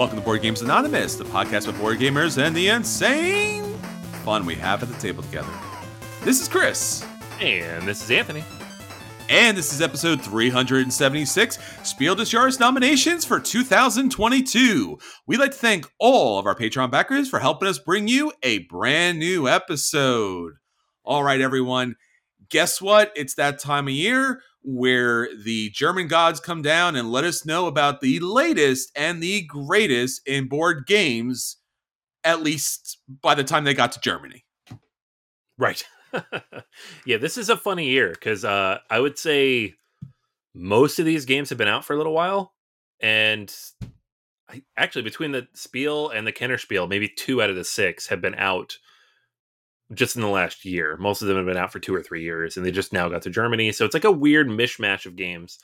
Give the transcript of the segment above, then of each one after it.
Welcome to Board Games Anonymous, the podcast with board gamers and the insane fun we have at the table together. This is Chris. And this is Anthony. And this is episode 376 Spiel des Jahres nominations for 2022. We'd like to thank all of our Patreon backers for helping us bring you a brand new episode. All right, everyone. Guess what? It's that time of year where the German gods come down and let us know about the latest and the greatest in board games, at least by the time they got to Germany. Right. yeah, this is a funny year because uh, I would say most of these games have been out for a little while. And actually, between the Spiel and the Kenner Spiel, maybe two out of the six have been out just in the last year. Most of them have been out for two or three years, and they just now got to Germany. So it's like a weird mishmash of games.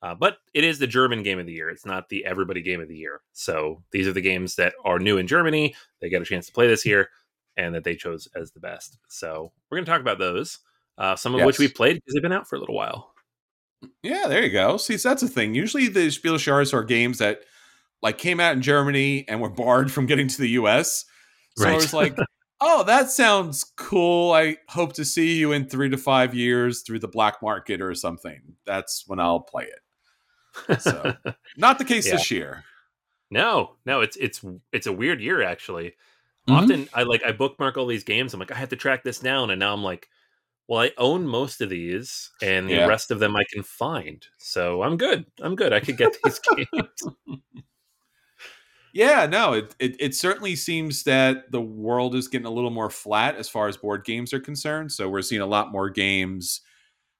Uh, but it is the German game of the year. It's not the everybody game of the year. So these are the games that are new in Germany. They get a chance to play this year, and that they chose as the best. So we're going to talk about those. Uh, some of yes. which we've played because they've been out for a little while. Yeah, there you go. See, that's a thing. Usually the Spiel Jahres are games that like came out in Germany and were barred from getting to the US. So right. was like, oh, that sounds cool. I hope to see you in three to five years through the black market or something. That's when I'll play it. So, not the case yeah. this year. No, no, it's it's it's a weird year actually. Mm-hmm. Often I like I bookmark all these games. I'm like, I have to track this down, and now I'm like, well, I own most of these, and the yeah. rest of them I can find. So I'm good. I'm good. I could get these games. Yeah, no, it, it, it certainly seems that the world is getting a little more flat as far as board games are concerned. So we're seeing a lot more games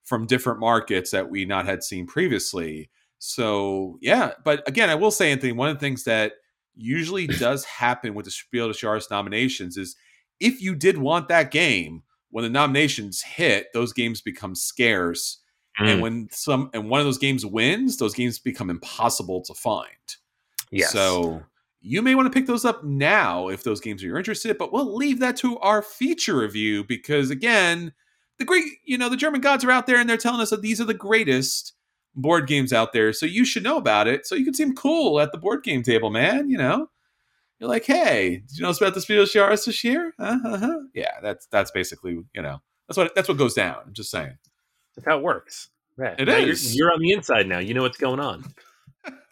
from different markets that we not had seen previously. So yeah, but again, I will say, Anthony, one of the things that usually does happen with the Spiel des Jahres nominations is if you did want that game, when the nominations hit, those games become scarce. Mm. And when some and one of those games wins, those games become impossible to find. Yes. So you may want to pick those up now if those games are you're interested, but we'll leave that to our feature review because again, the great, you know, the German gods are out there and they're telling us that these are the greatest board games out there. So you should know about it. So you can seem cool at the board game table, man. You know, you're like, hey, did you know about the Spiel des Jahres this year? Uh-huh. Yeah, that's that's basically, you know, that's what that's what goes down. I'm just saying. That's how it works. It is. You're, you're on the inside now. You know what's going on.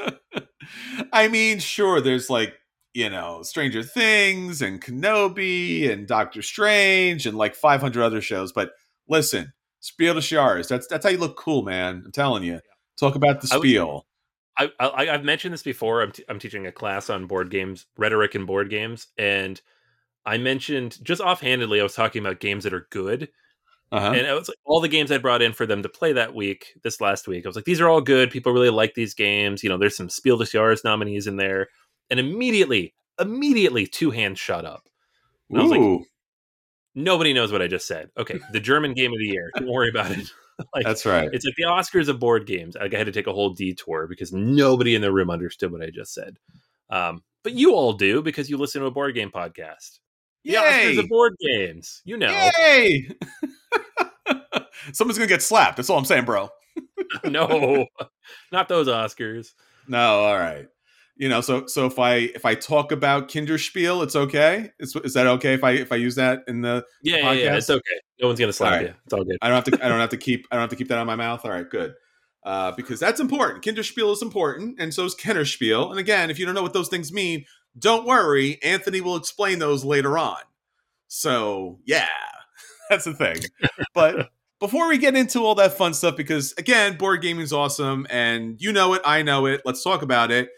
I mean, sure, there's like, you know, Stranger Things and Kenobi and Doctor Strange and like 500 other shows. But listen, Spiel des Jahres, that's, that's how you look cool, man. I'm telling you. Talk about the spiel. I, I, have mentioned this before. I'm, t- I'm teaching a class on board games, rhetoric and board games. And I mentioned just offhandedly, I was talking about games that are good uh-huh. And it was like all the games I brought in for them to play that week, this last week. I was like, these are all good. People really like these games. You know, there's some Spiel des Jahres nominees in there. And immediately, immediately, two hands shot up. And I was like, nobody knows what I just said. Okay, the German game of the year. Don't worry about it. like, That's right. It's like the Oscars of board games. Like I had to take a whole detour because nobody in the room understood what I just said. Um, but you all do because you listen to a board game podcast. The Yay! Oscars of board games. You know. Yay! Someone's gonna get slapped. That's all I'm saying, bro. no, not those Oscars. No, all right. You know, so so if I if I talk about Kinderspiel, it's okay. Is, is that okay if I if I use that in the yeah podcast? yeah, yeah it's okay. No one's gonna slap right. you. It's all good. I don't have to. I don't have to keep. I don't have to keep that on my mouth. All right, good. Uh, because that's important. Kinderspiel is important, and so is Kennerspiel. And again, if you don't know what those things mean, don't worry. Anthony will explain those later on. So yeah, that's the thing. But before we get into all that fun stuff, because again, board gaming is awesome, and you know it, I know it. Let's talk about it.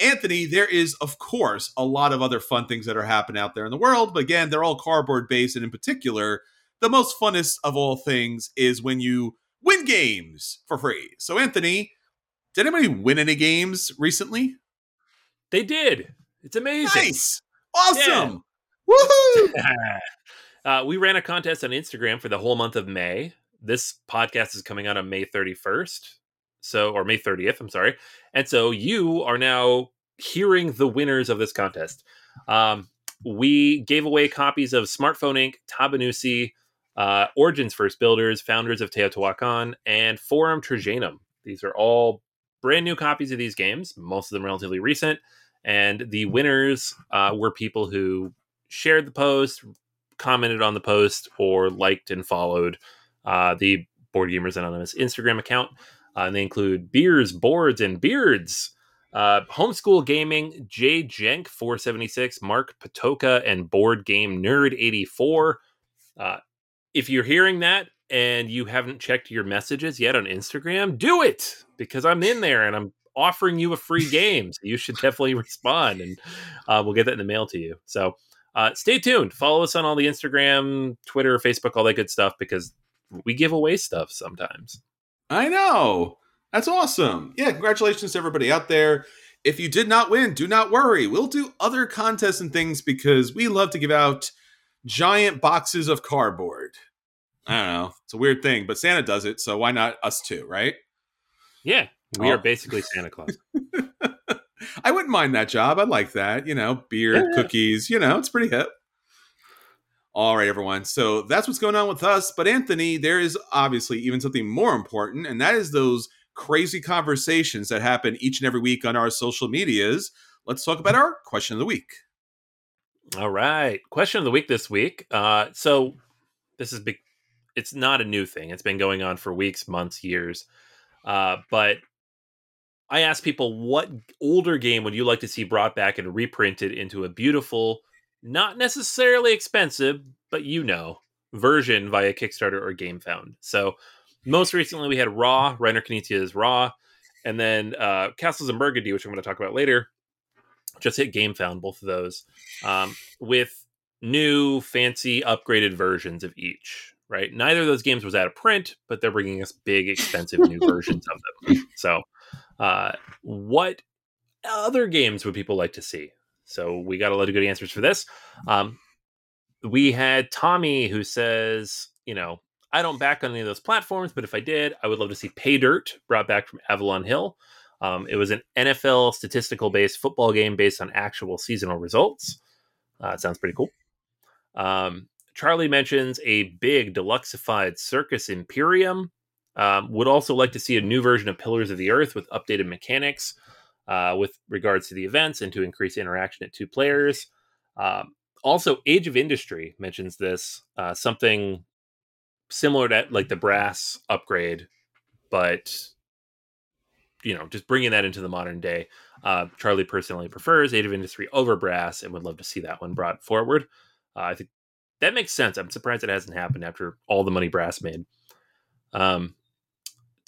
Anthony, there is, of course, a lot of other fun things that are happening out there in the world, but again, they're all cardboard based, and in particular, the most funnest of all things is when you win games for free. So, Anthony, did anybody win any games recently? They did. It's amazing. Nice. Awesome. Yeah. Woohoo! Uh, we ran a contest on Instagram for the whole month of May. This podcast is coming out on May 31st. So, or May 30th, I'm sorry. And so you are now hearing the winners of this contest. Um, we gave away copies of Smartphone Inc., Tabannusi, uh, Origins First Builders, founders of Teotihuacan, and Forum Trajanum. These are all brand new copies of these games, most of them relatively recent. And the winners uh, were people who shared the post, commented on the post, or liked and followed uh, the Board Gamers Anonymous Instagram account. Uh, and they include Beers, Boards, and Beards. Uh, homeschool gaming, Jay Jenk 476, Mark Patoka, and board game nerd 84. Uh, if you're hearing that and you haven't checked your messages yet on Instagram, do it because I'm in there and I'm offering you a free game. So you should definitely respond and uh, we'll get that in the mail to you. So uh, stay tuned. Follow us on all the Instagram, Twitter, Facebook, all that good stuff because we give away stuff sometimes. I know. That's awesome. Yeah, congratulations to everybody out there. If you did not win, do not worry. We'll do other contests and things because we love to give out giant boxes of cardboard. I don't know. It's a weird thing, but Santa does it, so why not us too, right? Yeah, we Oh. are basically Santa Claus. I wouldn't mind that job. I'd like that. You know, beer, yeah. cookies, you know, it's pretty hip. All right, everyone. So that's what's going on with us. But Anthony, there is obviously even something more important, and that is those crazy conversations that happen each and every week on our social medias. Let's talk about our question of the week. All right. Question of the week this week. Uh, so this is big. It's not a new thing. It's been going on for weeks, months, years. Uh, but I ask people, what older game would you like to see brought back and reprinted into a beautiful, not necessarily expensive, but you know, version via Kickstarter or GameFound? So most recently, we had Ra, Reiner Knizia's Ra, and then uh, Castles and Burgundy, which I'm going to talk about later. Just hit GameFound, both of those um, with new, fancy, upgraded versions of each. Right? Neither of those games was out of print, but they're bringing us big, expensive new versions of them. So, uh, what other games would people like to see? So we got a lot of good answers for this. Um, we had Tommy who says, you know, I don't back on any of those platforms, but if I did, I would love to see Paydirt brought back from Avalon Hill. Um, it was an NFL statistical based football game based on actual seasonal results. Uh, it sounds pretty cool. Um, Charlie mentions a big deluxeified Circus Imperium. Um, would also like to see a new version of Pillars of the Earth with updated mechanics uh, with regards to the events and to increase interaction at two players. Um, also, Age of Industry mentions this uh, something similar to like the brass upgrade, but you know, just bringing that into the modern day. Uh, Charlie personally prefers Age of Industry over brass and would love to see that one brought forward. Uh, I think that makes sense. I'm surprised it hasn't happened after all the money brass made. Um,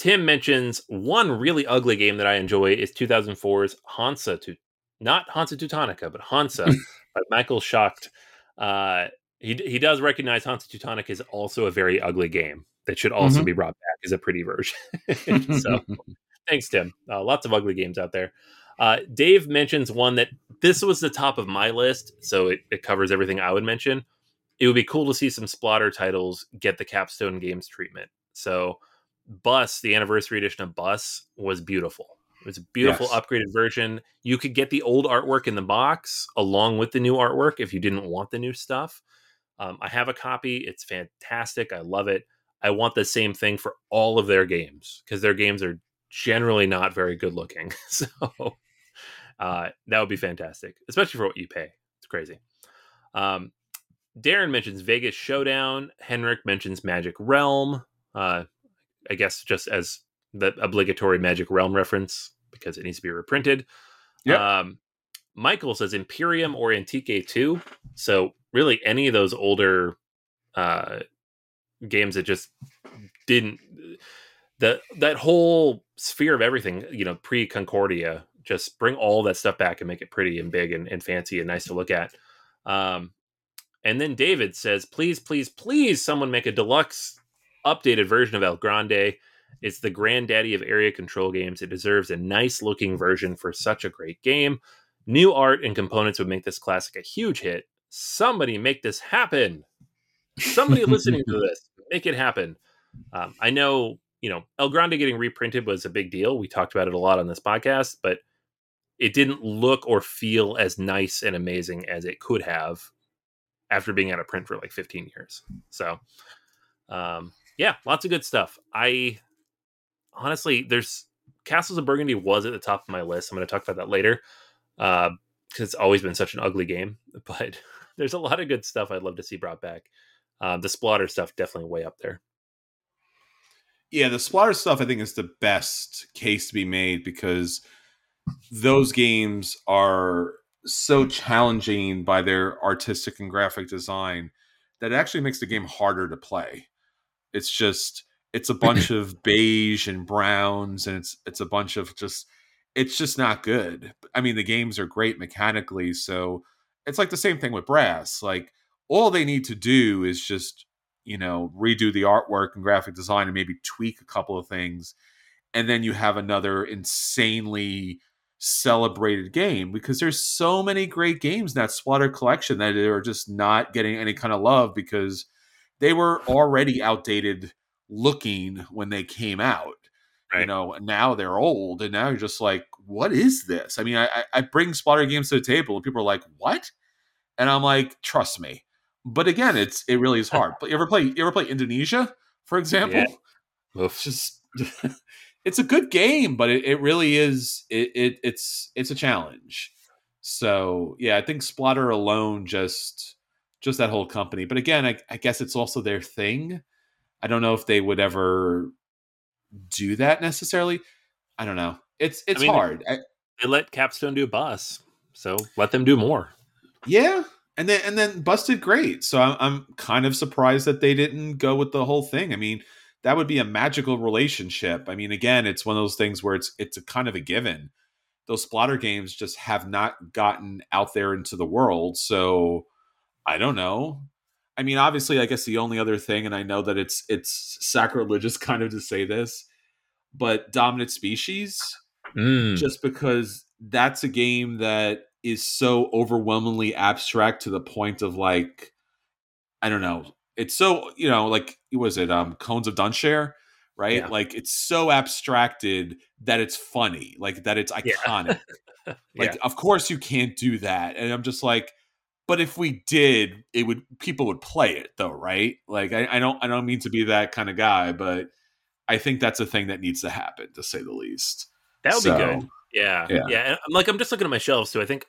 Tim mentions one really ugly game that I enjoy is 2004's Hansa to not Hansa Teutonica, but Hansa by Michael Schacht. Uh, he he does recognize Hansa Teutonica is also a very ugly game that should also Mhm. be brought back as a pretty version. so thanks, Tim. Uh, lots of ugly games out there. Uh, Dave mentions one that this was the top of my list, so it, it covers everything I would mention. It would be cool to see some Splotter titles get the capstone games treatment. So, Bus, the anniversary edition of Bus, was beautiful. It was a beautiful Yes. upgraded version. You could get the old artwork in the box along with the new artwork if you didn't want the new stuff. Um, I have a copy. It's fantastic. I love it. I want the same thing for all of their games because their games are generally not very good looking. So uh, that would be fantastic, especially for what you pay. It's crazy. Um, Darren mentions Vegas Showdown. Henrik mentions Magic Realm. Uh, I guess just as the obligatory Magic Realm reference because it needs to be reprinted. Yep. Um, Michael says Imperium or Antike 2. So really any of those older uh, games that just didn't that that whole sphere of everything, you know, pre Concordia, just bring all that stuff back and make it pretty and big and, and fancy and nice to look at. Um, and then David says, please, please, please, someone make a deluxe updated version of El Grande. It's the granddaddy of area control games. It deserves a nice looking version for such a great game. New art and components would make this classic a huge hit. Somebody make this happen. Somebody listening to this, make it happen. Um, I know, you know, El Grande getting reprinted was a big deal. We talked about it a lot on this podcast, but it didn't look or feel as nice and amazing as it could have after being out of print for like 15 years. So, um, yeah, lots of good stuff. I honestly, there's Castles of Burgundy was at the top of my list. I'm going to talk about that later. because uh, it's always been such an ugly game. But there's a lot of good stuff I'd love to see brought back. Uh, the Splotter stuff definitely way up there. Yeah, the Splotter stuff I think is the best case to be made because those games are so challenging by their artistic and graphic design that it actually makes the game harder to play. It's just it's a bunch of beige and browns and it's it's a bunch of just it's just not good. I mean, the games are great mechanically, so it's like the same thing with brass. Like all they need to do is just, you know, redo the artwork and graphic design and maybe tweak a couple of things and then you have another insanely celebrated game because there's so many great games in that Splotter collection that are just not getting any kind of love because they were already outdated looking when they came out. Right. You know, now they're old, and now you're just like, what is this? I mean, I, I bring Splotter games to the table, and people are like, what? And I'm like, trust me. But again, it's it really is hard. But you ever play you ever play Indonesia, for example? Yeah. It's just it's a good game, but it, it really is it, it it's it's a challenge. So yeah, I think Splotter alone just just that whole company. But again, I, I guess it's also their thing. I don't know if they would ever do that necessarily. I don't know. It's it's I mean, hard. They, they let Capstone do Bus, so let them do more. Yeah, and then and then busted great. So I'm, I'm kind of surprised that they didn't go with the whole thing. I mean, that would be a magical relationship. I mean, again, it's one of those things where it's it's a kind of a given. Those Splotter games just have not gotten out there into the world. So I don't know. I mean, obviously, I guess the only other thing, and I know that it's it's sacrilegious kind of to say this, but Dominant Species, mm. just because that's a game that is so overwhelmingly abstract to the point of like, I don't know, it's so you know, like was it um Cones of Dunshire, right? Yeah. Like it's so abstracted that it's funny, like that it's iconic. Yeah. like, yeah. of course you can't do that, and I'm just like but if we did, it would people would play it though, right? Like I, I don't I don't mean to be that kind of guy, but I think that's a thing that needs to happen, to say the least. That would so, be good. Yeah, yeah. yeah. I'm like I'm just looking at my shelves too. I think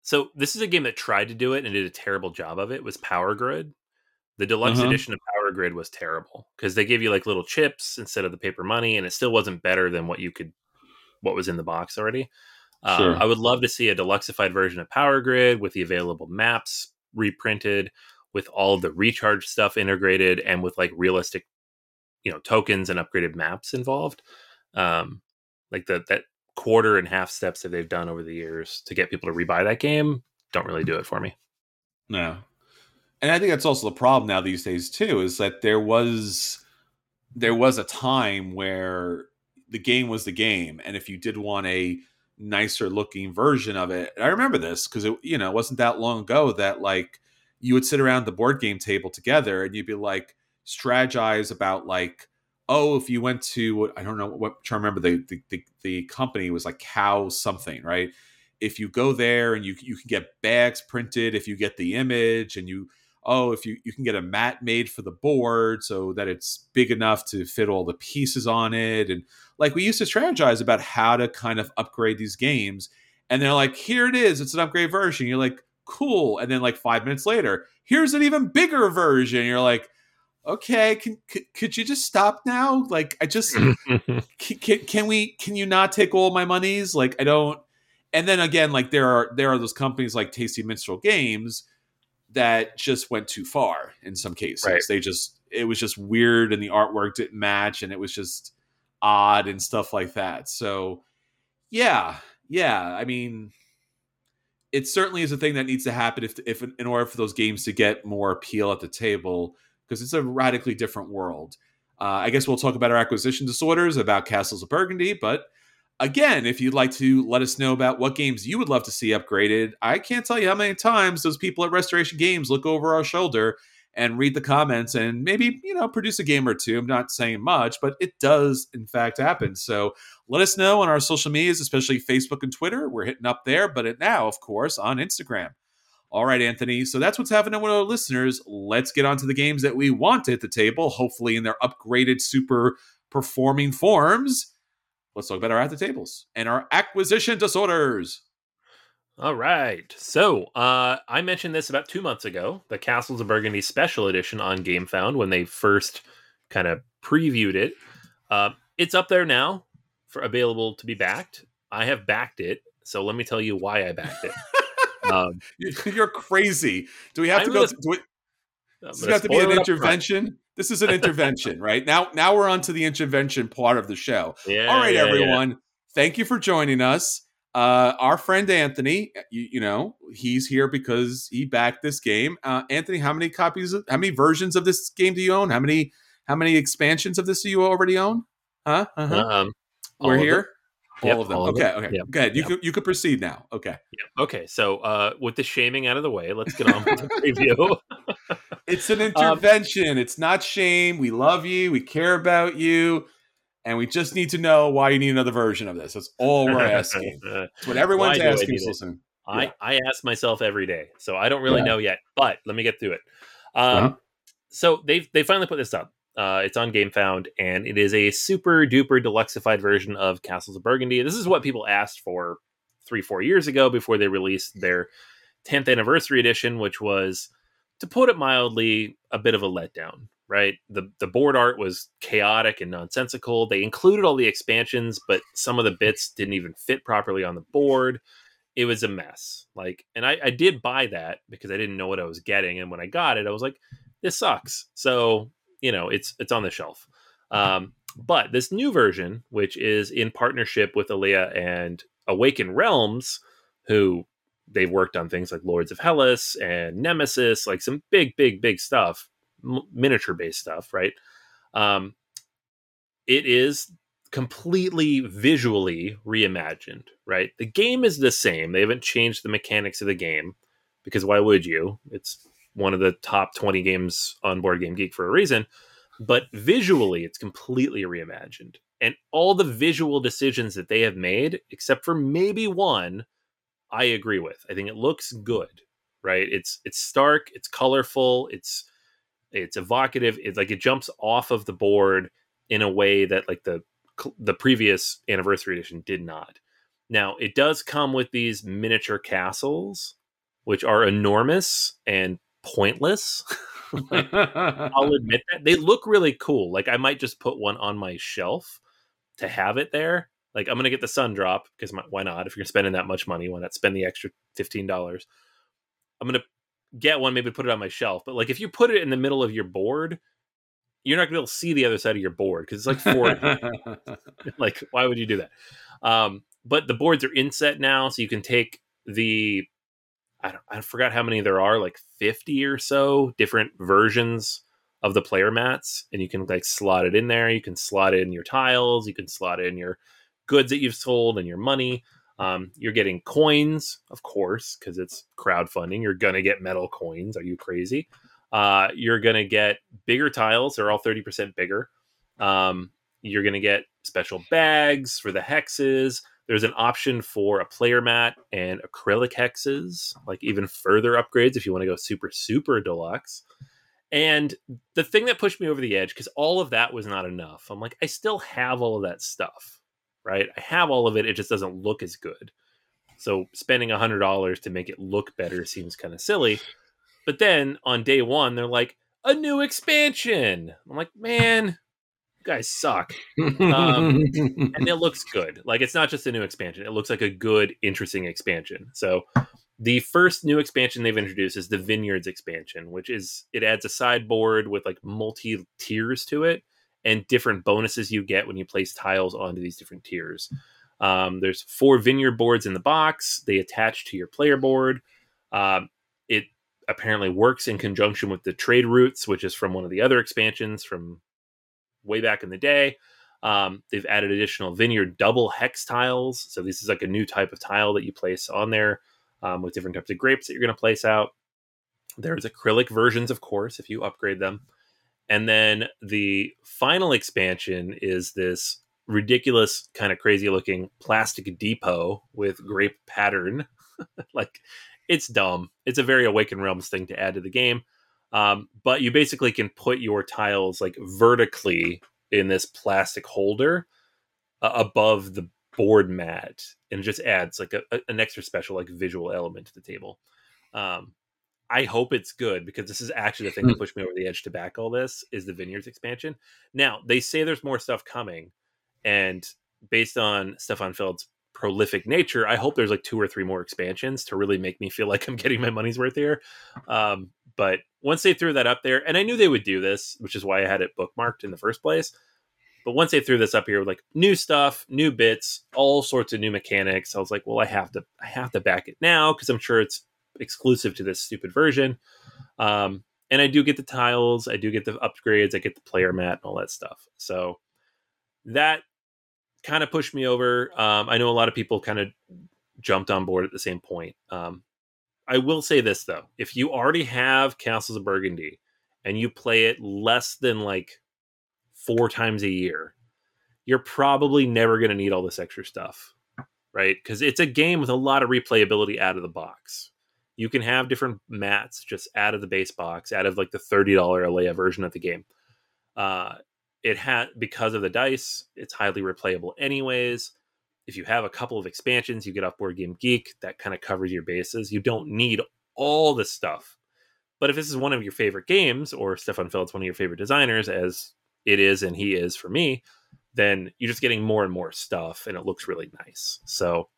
so. This is a game that tried to do it and did a terrible job of it. Was Power Grid. The deluxe uh-huh. edition of Power Grid was terrible because they gave you like little chips instead of the paper money, and it still wasn't better than what you could, what was in the box already. Um, sure. I would love to see a deluxified version of Power Grid with the available maps reprinted, with all the recharge stuff integrated, and with like realistic, you know, tokens and upgraded maps involved. Um, like the that quarter and half steps that they've done over the years to get people to rebuy that game don't really do it for me. No, and I think that's also the problem now these days too. Is that there was there was a time where the game was the game, and if you did want a nicer looking version of it. I remember this because it, you know, wasn't that long ago that like you would sit around the board game table together and you'd be like strategize about like, oh, if you went to I don't know what trying to remember the, the the, the company was like cow something, right? If you go there and you you can get bags printed, if you get the image and you oh, if you you can get a mat made for the board so that it's big enough to fit all the pieces on it. And like we used to strategize about how to kind of upgrade these games. And they're like here it is. It's an upgrade version. You're like cool. And then like 5 minutes later here's an even bigger version. You're like okay can, c- could you just stop now? Like i just can, can we can you not take all my monies? Like i don't. And then again like there are there are those companies like tasty minstrel games that just went too far in some cases. Right. They just it was just weird and the artwork didn't match and it was just odd and stuff like that. So yeah, yeah, I mean it certainly is a thing that needs to happen if if in order for those games to get more appeal at the table because it's a radically different world. Uh, I guess we'll talk about our acquisition disorders about Castles of Burgundy, but Again, if you'd like to let us know about what games you would love to see upgraded, I can't tell you how many times those people at Restoration Games look over our shoulder and read the comments and maybe, you know, produce a game or two. I'm not saying much, but it does in fact happen. So let us know on our social medias, especially Facebook and Twitter. We're hitting up there, but now, of course, on Instagram. All right, Anthony. So that's what's happening with our listeners. Let's get on to the games that we want at the table, hopefully in their upgraded, super performing forms let's talk about our at the tables and our acquisition disorders. All right. So uh, I mentioned this about two months ago, the Castles of Burgundy Special Edition on GameFound when they first kind of previewed it. Uh, it's up there now for available to be backed. I have backed it, so let me tell you why I backed it. um, You're crazy. Do we have I'm to go? gonna- To, do it, I'm this gonna has to be an intervention. This is an intervention, right? Now, now we're on to the intervention part of the show. Yeah, All right, yeah, yeah. everyone. Thank you for joining us. Uh, our friend Anthony, you, you know, he's here because he backed this game. Uh, Anthony, how many copies? Of, how many versions of this game do you own? How many? How many expansions of this do you already own? Huh? Uh-huh. Um, We're here. it. All Yep, of them. all of okay. them. Okay. Yep, Go ahead. You yep. could you could proceed now. Okay. Yeah. Okay. So uh, with the shaming out of the way, let's get on with the preview. It's an Um, intervention. it's not shame. We love you. We care about you. And we just need to know why you need another version of this. That's all we're asking. That's what everyone's I asking. need? Listen. I, Yeah. I ask myself every day, so I don't really Yeah. know yet. But let me get through it. Um, Uh-huh. So they they finally put this up. Uh, it's on GameFound, and it is a super duper deluxified version of Castles of Burgundy. This is what people asked for three four years ago before they released their 10th anniversary edition, which was, to put it mildly, a bit of a letdown. Right, the the board art was chaotic and nonsensical. They included all the expansions, but some of the bits didn't even fit properly on the board it was a mess. Like, and I, I did buy that because I didn't know what I was getting, and when I got it, I was like, "This sucks." So you know, it's it's on the shelf. Um, but this new version, which is in partnership with Alea and Awaken Realms, who they've worked on things like Lords of Hellas and Nemesis, like some big, big, big stuff, m- miniature based stuff, right? Um, it is completely visually reimagined, right? The game is the same. They haven't changed the mechanics of the game because why would you? It's one of the top 20 games on Board Game Geek for a reason. But visually, it's completely reimagined. And all the visual decisions that they have made, except for maybe one, I agree with. I think it looks good, right? It's it's stark, it's colorful, it's it's evocative. It's like it jumps off of the board in a way that like the the previous anniversary edition did not. Now, it does come with these miniature castles, which are enormous and pointless. I'll admit that they look really cool. Like I might just put one on my shelf to have it there. Like I'm gonna get the sun drop because my, why not? If you're spending that much money, why not spend the extra fifteen dollars? I'm gonna get one, maybe put it on my shelf. But like if you put it in the middle of your board, you're not gonna be able to see the other side of your board because it's like four. like why would you do that? Um, but the boards are inset now, so you can take the I don't, I forgot how many there are, like 50 or so different versions of the player mats, and you can like slot it in there. You can slot in your tiles, you can slot in your goods that you've sold and your money. Um, you're getting coins, of course, because it's crowdfunding. You're gonna get metal coins. Are you crazy? Uh, you're gonna get bigger tiles. They're all 30% bigger. Um, you're gonna get special bags for the hexes. There's an option for a player mat and acrylic hexes, like even further upgrades if you want to go super, super deluxe. And the thing that pushed me over the edge, because all of that was not enough, I'm like, I still have all of that stuff, right? I have all of it. It just doesn't look as good. So spending a $100 to make it look better seems kind of silly. But then on day one, they're like, a new expansion. I'm like, man, you guys suck Um, and it looks good. Like it's not just a new expansion; it looks like a good, interesting expansion. So, the first new expansion they've introduced is the Vineyards expansion, which is it adds a sideboard with like multi tiers to it and different bonuses you get when you place tiles onto these different tiers. Um, there's four vineyard boards in the box. They attach to your player board. Um, it apparently works in conjunction with the trade routes, which is from one of the other expansions from way back in the day. Um, they've added additional vineyard double hex tiles. So this is like a new type of tile that you place on there um, with different types of grapes that you're going to place out. There's acrylic versions, of course, if you upgrade them. And then the final expansion is this ridiculous, kind of crazy looking plastic depot with grape pattern. like it's dumb. It's a very Awaken Realms thing to add to the game. Um, but you basically can put your tiles like vertically in this plastic holder uh, above the board mat and it just adds like a, a, an extra special like visual element to the table. Um, I hope it's good because this is actually the thing that hmm. pushed me over the edge to back all this is the Vineyards expansion. Now they say there's more stuff coming, and based on Stefan Feld's prolific nature, I hope there's like two or three more expansions to really make me feel like I'm getting my money's worth here. Um, but once they threw that up there, and I knew they would do this, which is why I had it bookmarked in the first place. But once they threw this up here with like new stuff, new bits, all sorts of new mechanics, I was like, well, I have to, I have to back it now because I'm sure it's exclusive to this stupid version. Um, and I do get the tiles, I do get the upgrades, I get the player mat and all that stuff. So that kind of pushed me over. Um, I know a lot of people kind of jumped on board at the same point. Um, I will say this though: if you already have Castles of Burgundy and you play it less than like four times a year, you're probably never going to need all this extra stuff, right? Because it's a game with a lot of replayability out of the box you can have different mats just out of the base box, out of like the $30 Alea version of the game. Uh, it had because of the dice, it's highly replayable anyways. If you have a couple of expansions, you get off Board Game Geek, that kind of covers your bases. You don't need all the stuff. But if this is one of your favorite games, or Stefan Feld's one of your favorite designers, as it is and he is for me, then you're just getting more and more stuff and it looks really nice. So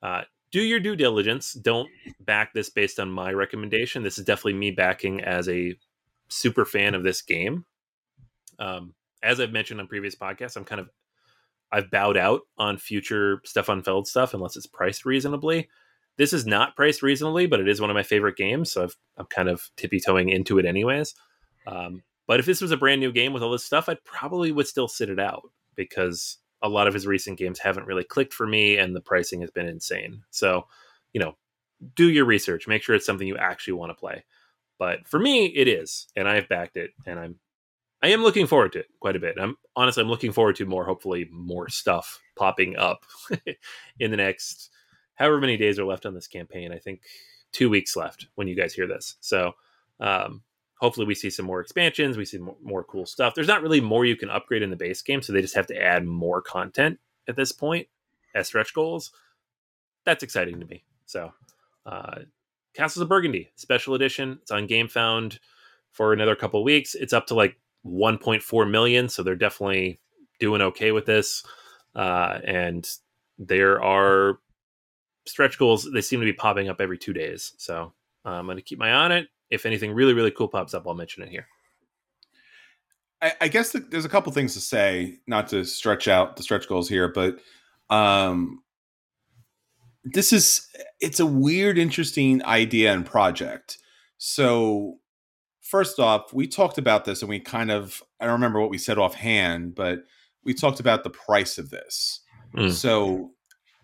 uh, do your due diligence. Don't back this based on my recommendation. This is definitely me backing as a super fan of this game. Um, as I've mentioned on previous podcasts, I'm kind of I've bowed out on future Stefan Feld stuff unless it's priced reasonably. This is not priced reasonably, but it is one of my favorite games, so i am kind of tippy toeing into it anyways. Um, but if this was a brand new game with all this stuff, I probably would still sit it out because a lot of his recent games haven't really clicked for me and the pricing has been insane. So, you know, do your research, make sure it's something you actually want to play. But for me, it is, and I've backed it, and I'm, I am looking forward to it quite a bit. I'm honestly, I'm looking forward to more, hopefully, more stuff popping up in the next, however many days are left on this campaign. I think two weeks left when you guys hear this. So, um, hopefully we see some more expansions we see more, more, cool stuff. There's not really more you can upgrade in the base game so they just have to add more content at this point as stretch goals. That's exciting to me. So uh, castles of burgundy special edition. It's on gamefound for another couple weeks. It's up to like 1.4 million so they're definitely doing okay with this. Uh, and there are stretch goals they seem to be popping up every two days. So uh, i'm going to keep my eye on it if anything really really cool pops up, I'll mention it here. I, I guess the, there's a couple things to say, not to stretch out the stretch goals here, but um, this is it's a weird, interesting idea and project. So first off, we talked about this and we kind of I don't remember what we said offhand, but we talked about the price of this. Mm. So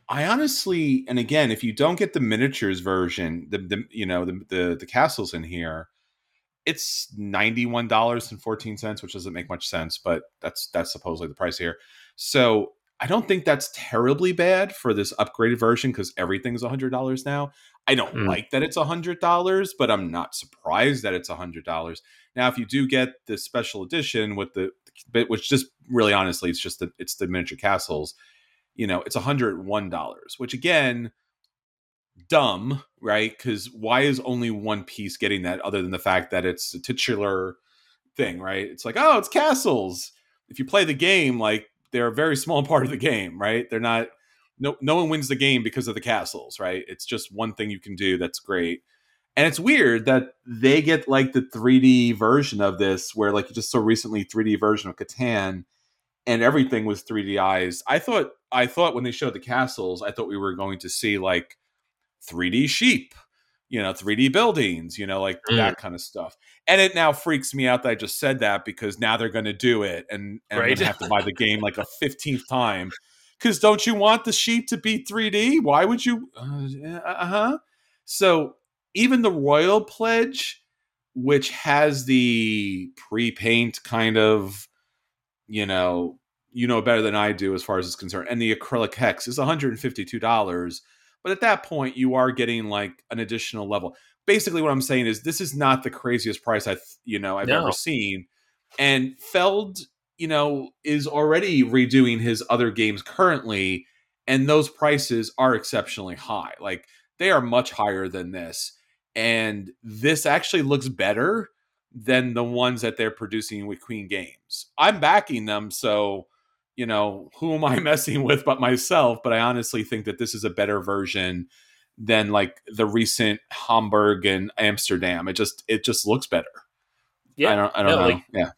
I honestly, and again, if you don't get the miniatures version, the, the you know the, the the castles in here, it's ninety one dollars and fourteen cents, which doesn't make much sense, but that's that's supposedly the price here. So I don't think that's terribly bad for this upgraded version because everything's a hundred dollars now. I don't mm. like that it's a hundred dollars, but I'm not surprised that it's a hundred dollars. Now, if you do get the special edition with the bit, which just really honestly, it's just the it's the miniature castles you know, it's $101, which again, dumb, right? Because why is only one piece getting that other than the fact that it's a titular thing, right? It's like, oh, it's castles. If you play the game, like they're a very small part of the game, right? They're not no no one wins the game because of the castles, right? It's just one thing you can do that's great. And it's weird that they get like the 3D version of this, where like just so recently 3D version of Catan and everything was 3Dized. I thought I thought when they showed the castles, I thought we were going to see like 3D sheep, you know, 3D buildings, you know, like mm. that kind of stuff. And it now freaks me out that I just said that because now they're going to do it, and, and right. I'm gonna have to buy the game like a 15th time. Because don't you want the sheep to be 3D? Why would you? Uh huh. So even the Royal Pledge, which has the pre-paint kind of you know, you know better than I do as far as it's concerned. And the acrylic hex is $152. But at that point, you are getting like an additional level. Basically, what I'm saying is this is not the craziest price I've you know I've no. ever seen. And Feld, you know, is already redoing his other games currently, and those prices are exceptionally high. Like they are much higher than this, and this actually looks better than the ones that they're producing with Queen Games. I'm backing them, so you know who am I messing with but myself? But I honestly think that this is a better version than like the recent Hamburg and Amsterdam. It just it just looks better. Yeah, I don't I don't know. Like, yeah,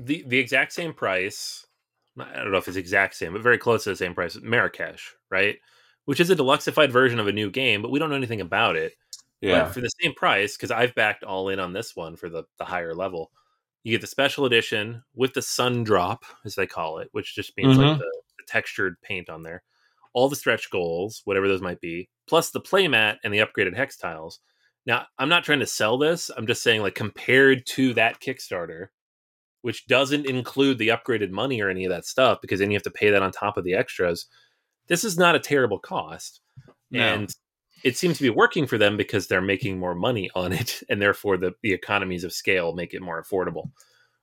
the the exact same price. I don't know if it's exact same, but very close to the same price. Marrakesh, right? Which is a deluxified version of a new game, but we don't know anything about it. Yeah. But for the same price, because I've backed all in on this one for the the higher level. You get the special edition with the sun drop, as they call it, which just means mm-hmm. like the, the textured paint on there all the stretch goals, whatever those might be, plus the playmat and the upgraded hex tiles. Now, I'm not trying to sell this. I'm just saying, like, compared to that Kickstarter, which doesn't include the upgraded money or any of that stuff, because then you have to pay that on top of the extras. This is not a terrible cost. No. And it seems to be working for them because they're making more money on it. And therefore, the, the economies of scale make it more affordable.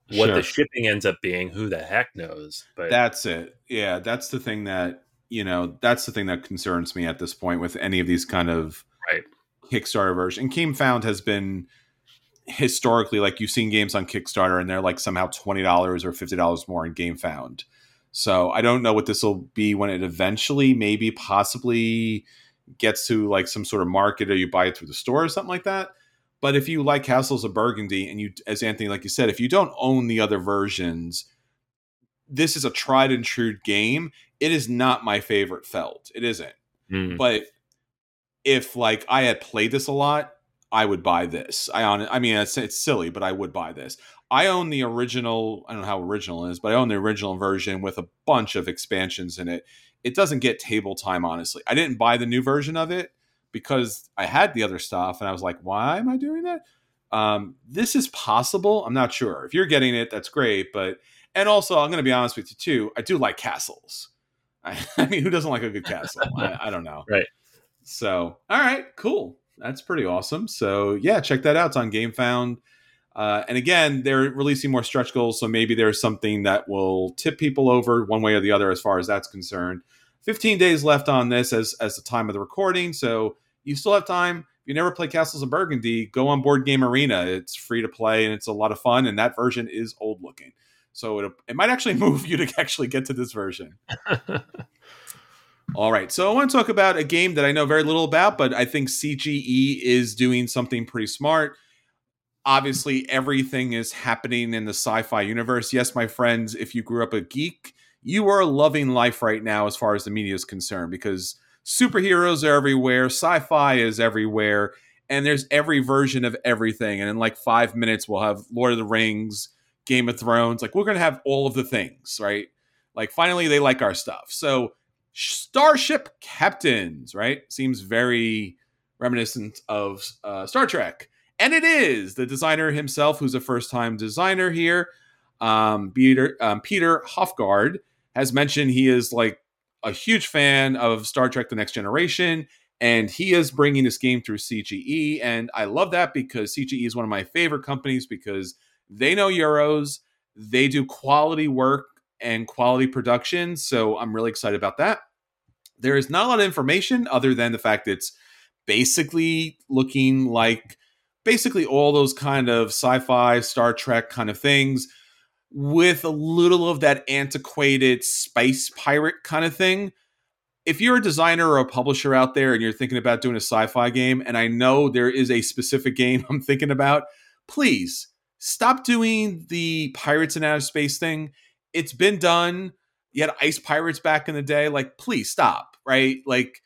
What sure. the shipping ends up being, who the heck knows? But that's it. Yeah, that's the thing that you know that's the thing that concerns me at this point with any of these kind of right. Kickstarter version. And Gamefound has been historically like you've seen games on Kickstarter and they're like somehow twenty dollars or fifty dollars more in game found So I don't know what this will be when it eventually, maybe, possibly gets to like some sort of market or you buy it through the store or something like that. But if you like Castles of Burgundy and you, as Anthony, like you said, if you don't own the other versions, this is a tried and true game. It is not my favorite Feld. It isn't. Mm. But if like I had played this a lot, I would buy this. I on I mean it's, it's silly, but I would buy this. I own the original. I don't know how original is, but I own the original version with a bunch of expansions in it. It doesn't get table time, honestly. I didn't buy the new version of it because I had the other stuff, and I was like, why am I doing that? Um, this is possible. I'm not sure. If you're getting it, that's great. But and also, I'm going to be honest with you too. I do like castles. I, I mean, who doesn't like a good castle? I, I don't know. Right. So, all right, cool. That's pretty awesome. So, yeah, check that out. It's on GameFound. Uh, and again, they're releasing more stretch goals, so maybe there's something that will tip people over one way or the other as far as that's concerned. 15 days left on this as as the time of the recording, so you still have time. If you never play Castles of Burgundy, go on Board Game Arena. It's free to play and it's a lot of fun. And that version is old looking. So it, it might actually move you to actually get to this version. All right. So I want to talk about a game that I know very little about, but I think CGE is doing something pretty smart. Obviously, everything is happening in the sci fi universe. Yes, my friends, if you grew up a geek, you are loving life right now as far as the media is concerned because superheroes are everywhere, sci fi is everywhere, and there's every version of everything. And in like five minutes, we'll have Lord of the Rings, Game of Thrones. Like we're gonna have all of the things, right? Like finally they like our stuff. So Starship Captains, right? Seems very reminiscent of uh, Star Trek, and it is the designer himself, who's a first-time designer here. Um, Peter um, Peter Hoffgaard has mentioned he is like a huge fan of Star Trek: The Next Generation, and he is bringing this game through CGE, and I love that because CGE is one of my favorite companies because they know Euros. They do quality work and quality production. So I'm really excited about that. There is not a lot of information other than the fact it's basically looking like basically all those kind of sci-fi, Star Trek kind of things with a little of that antiquated space pirate kind of thing. If you're a designer or a publisher out there and you're thinking about doing a sci-fi game, and I know there is a specific game I'm thinking about, please stop doing the pirates in outer space thing. It's been done. You had ice pirates back in the day. Like, please stop, right? Like,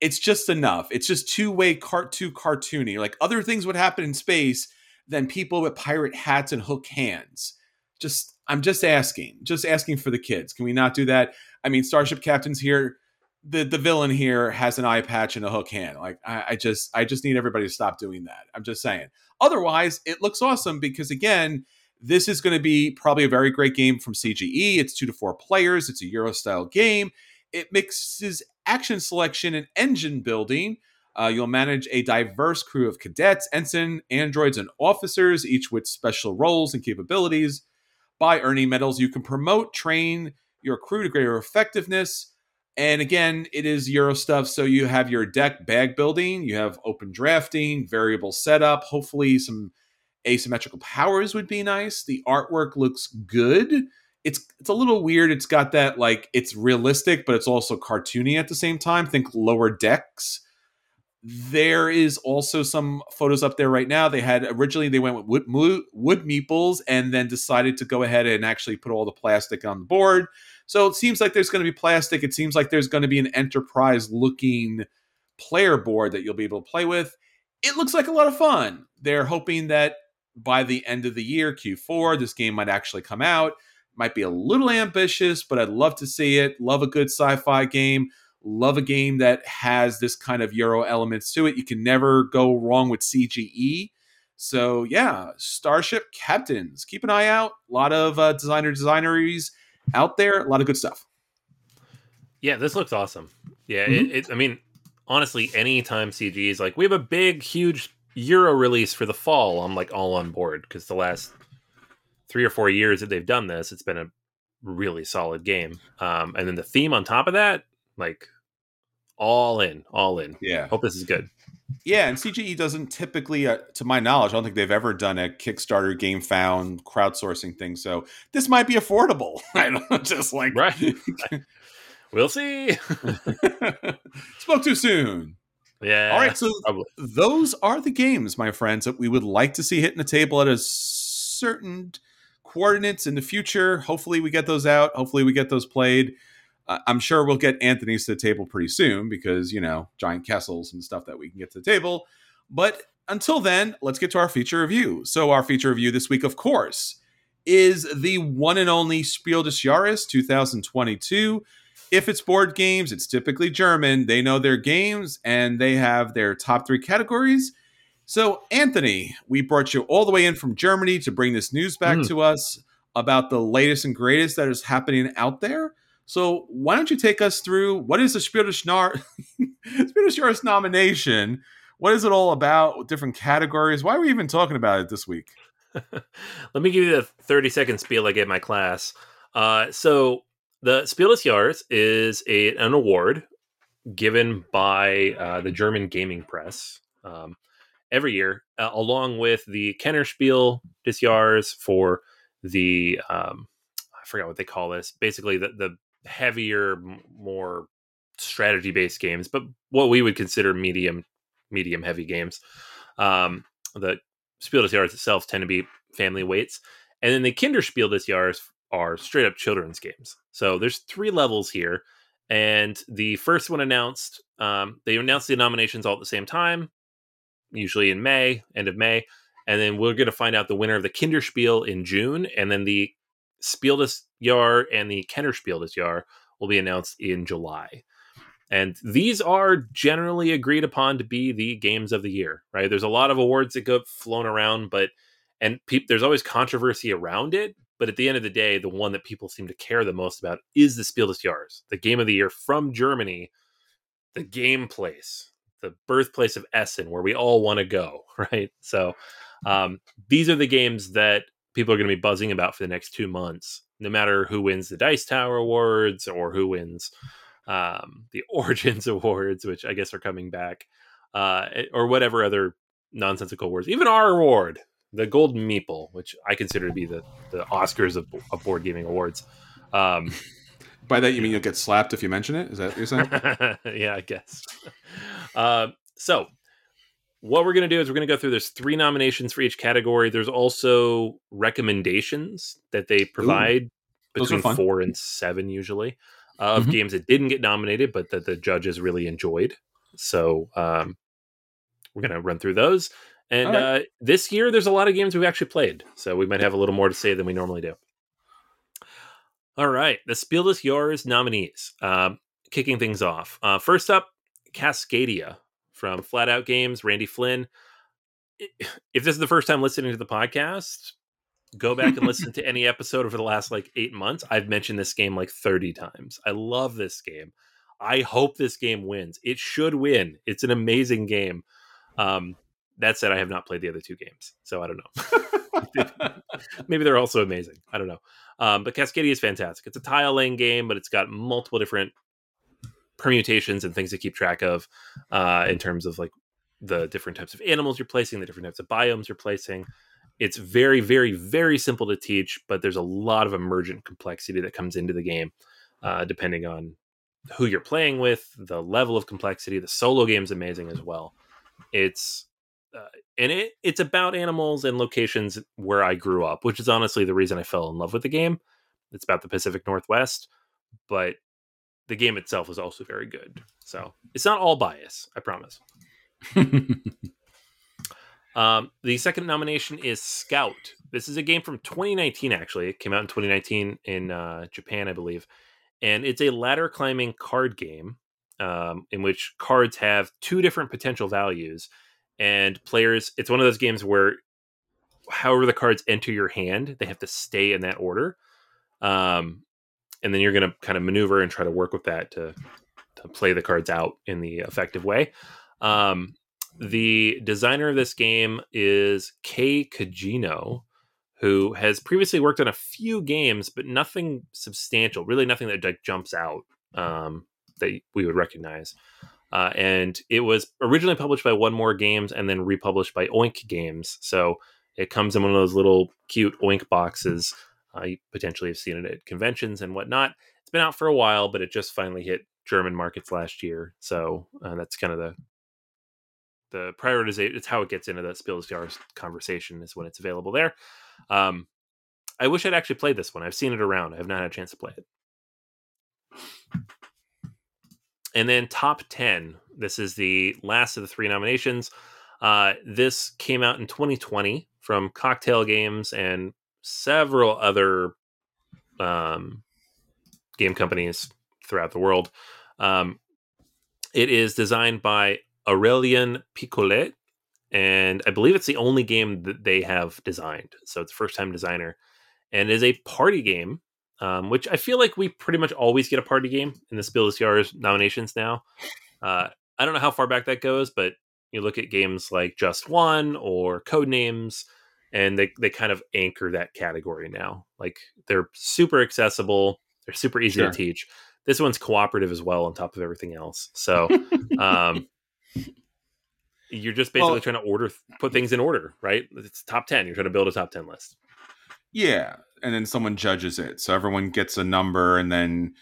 it's just enough. It's just two way cart too cartoony. Like other things would happen in space than people with pirate hats and hook hands. Just I'm just asking, just asking for the kids. Can we not do that? I mean, Starship Captain's here. The the villain here has an eye patch and a hook hand. Like I, I just I just need everybody to stop doing that. I'm just saying. Otherwise, it looks awesome because again, this is going to be probably a very great game from CGE. It's two to four players. It's a Euro style game. It mixes action selection and engine building. Uh, you'll manage a diverse crew of cadets, ensign, androids, and officers, each with special roles and capabilities. By earning medals, you can promote, train your crew to greater effectiveness, And again, it is Euro stuff. So you have your deck bag building, you have open drafting, variable setup, hopefully some asymmetrical powers would be nice. The artwork looks good. It's it's a little weird. It's got that like it's realistic, but it's also cartoony at the same time. Think lower decks. There is also some photos up there right now. They had originally they went with wood, wood meeples and then decided to go ahead and actually put all the plastic on the board. So it seems like there's going to be plastic. It seems like there's going to be an enterprise looking player board that you'll be able to play with. It looks like a lot of fun. They're hoping that by the end of the year, Q4, this game might actually come out. Might be a little ambitious, but I'd love to see it. Love a good sci fi game. Love a game that has this kind of Euro elements to it. You can never go wrong with CGE. So, yeah, Starship Captains. Keep an eye out. A lot of uh, designer designeries out there. A lot of good stuff. Yeah, this looks awesome. Yeah, mm-hmm. it, I mean, honestly, anytime CG is like, we have a big, huge Euro release for the fall, I'm like all on board because the last three or four years that they've done this, it's been a really solid game. Um, and then the theme on top of that, like all in, all in. Yeah. Hope this is good. Yeah, and CGE doesn't typically, uh, to my knowledge, I don't think they've ever done a Kickstarter game found crowdsourcing thing. So this might be affordable. I don't just like right. we'll see. Spoke too soon. Yeah. All right. So probably. those are the games, my friends, that we would like to see hitting the table at a certain coordinates in the future. Hopefully, we get those out. Hopefully, we get those played. Uh, I'm sure we'll get Anthony's to the table pretty soon because, you know, giant castles and stuff that we can get to the table. But until then, let's get to our feature review. So, our feature review this week, of course, is the one and only Spiel des Jahres 2022 if it's board games, it's typically German. They know their games and they have their top three categories. So, Anthony, we brought you all the way in from Germany to bring this news back mm. to us about the latest and greatest that is happening out there. So, why don't you take us through what is the Spiel des Jahres nomination? What is it all about? Different categories? Why are we even talking about it this week? Let me give you the 30 second spiel I gave my class. Uh, so, the Spiel des Jahres is a, an award given by uh, the German gaming press um, every year, uh, along with the Kennerspiel des Jahres for the um, I forgot what they call this. Basically, the the heavier, more strategy based games, but what we would consider medium medium heavy games. Um, the Spiel des Jahres itself tend to be family weights, and then the Kinderspiel des Jahres are straight up children's games. So there's three levels here, and the first one announced um, they announced the nominations all at the same time, usually in May, end of May, and then we're going to find out the winner of the Kinderspiel in June, and then the Spiel des Jahr and the Kennerspiel des Jahr will be announced in July. And these are generally agreed upon to be the games of the year, right? There's a lot of awards that go flown around, but and pe- there's always controversy around it. But at the end of the day, the one that people seem to care the most about is the Spiel des Jahres, the game of the year from Germany, the game place, the birthplace of Essen, where we all want to go, right? So um, these are the games that people are going to be buzzing about for the next two months, no matter who wins the Dice Tower Awards or who wins um, the Origins Awards, which I guess are coming back, uh, or whatever other nonsensical awards. Even our award, the Golden Meeple, which I consider to be the, the Oscars of, of board gaming awards. Um, By that you mean you'll get slapped if you mention it? Is that what you're saying? yeah, I guess. Uh, so what we're going to do is we're going to go through. There's three nominations for each category. There's also recommendations that they provide Ooh, between four and seven usually uh, of mm-hmm. games that didn't get nominated, but that the judges really enjoyed. So um, we're going to run through those. And right. uh, this year, there's a lot of games we've actually played, so we might have a little more to say than we normally do. All right, the Spiel des Jahres nominees. Uh, kicking things off. Uh, first up, Cascadia from Flat Out Games, Randy Flynn. If this is the first time listening to the podcast, go back and listen to any episode over the last like eight months. I've mentioned this game like 30 times. I love this game. I hope this game wins. It should win. It's an amazing game. Um, that said, I have not played the other two games, so I don't know. Maybe they're also amazing. I don't know. Um, but Cascadia is fantastic. It's a tile laying game, but it's got multiple different permutations and things to keep track of uh, in terms of like the different types of animals you're placing, the different types of biomes you're placing. It's very, very, very simple to teach, but there's a lot of emergent complexity that comes into the game, uh, depending on who you're playing with, the level of complexity. The solo game's amazing as well. It's uh, and it it's about animals and locations where I grew up, which is honestly the reason I fell in love with the game. It's about the Pacific Northwest, but the game itself is also very good. So it's not all bias, I promise. um, the second nomination is Scout. This is a game from 2019. Actually, it came out in 2019 in uh, Japan, I believe, and it's a ladder climbing card game um, in which cards have two different potential values and players it's one of those games where however the cards enter your hand they have to stay in that order um, and then you're going to kind of maneuver and try to work with that to to play the cards out in the effective way um, the designer of this game is Kei Kajino, who has previously worked on a few games, but nothing substantial, really nothing that like, jumps out um, that we would recognize. Uh, and it was originally published by One More Games and then republished by Oink Games. So it comes in one of those little cute Oink boxes. Uh, you potentially have seen it at conventions and whatnot. It's been out for a while, but it just finally hit German markets last year. So uh, that's kind of the the prioritization. It's how it gets into the Jahres conversation is when it's available there. Um, I wish I'd actually played this one. I've seen it around. I have not had a chance to play it. And then top 10. This is the last of the three nominations. Uh, this came out in 2020 from Cocktail Games and several other um, game companies throughout the world. Um, it is designed by Aurélien Picolet, and I believe it's the only game that they have designed. So it's first time designer, and is a party game um, which I feel like we pretty much always get a party game in the Spiel des Jahres nominations now. Uh, I don't know how far back that goes, but you look at games like Just One or Codenames, and they, they kind of anchor that category now. Like they're super accessible, they're super easy sure. to teach. This one's cooperative as well, on top of everything else. So, um, you're just basically well, trying to order, put things in order, right? It's top 10. You're trying to build a top 10 list. Yeah and then someone judges it. So everyone gets a number, and then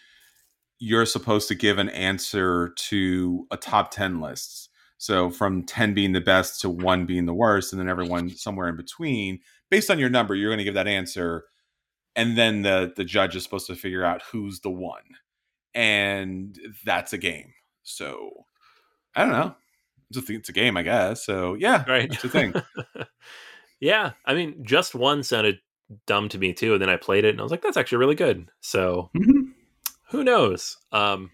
you're supposed to give an answer to a top 10 lists. So from 10 being the best to one being the worst, and then everyone somewhere in between. Based on your number, you're going to give that answer. And then the, the judge is supposed to figure out who's the one. And that's a game. So I don't know. It's a, it's a game, I guess. So yeah, right. It's a thing. yeah. I mean, just one sounded dumb to me too. And then I played it and I was like, that's actually really good. So mm-hmm. who knows? Um,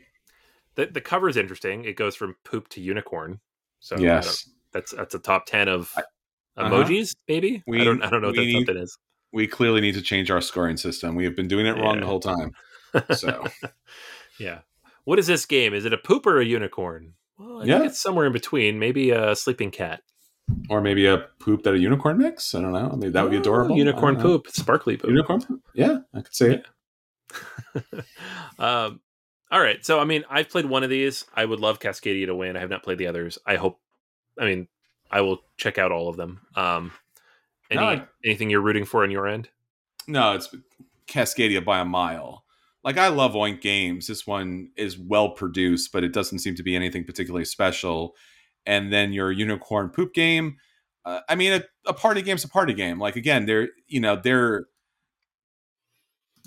the the cover is interesting. It goes from poop to unicorn. So yes, that's that's a top ten of uh-huh. emojis. Maybe we, I don't I don't know what that need, something is. We clearly need to change our scoring system. We have been doing it wrong the whole time. So yeah, what is this game? Is it a poop or a unicorn? Well, I yeah. think it's somewhere in between. Maybe a sleeping cat or maybe a poop that a unicorn makes. I don't know. Maybe that would be adorable. unicorn poop, sparkly poop. Unicorn poop. Yeah, I could see it. um, all right. So, I mean, I've played one of these. I would love Cascadia to win. I have not played the others. I hope. I mean, I will check out all of them. Um, any no, I, anything you're rooting for on your end? No, it's Cascadia by a mile. Like I love Oink games. This one is well produced, but it doesn't seem to be anything particularly special and then your unicorn poop game. Uh, I mean, a, a party game's a party game. Like again, they're you know they're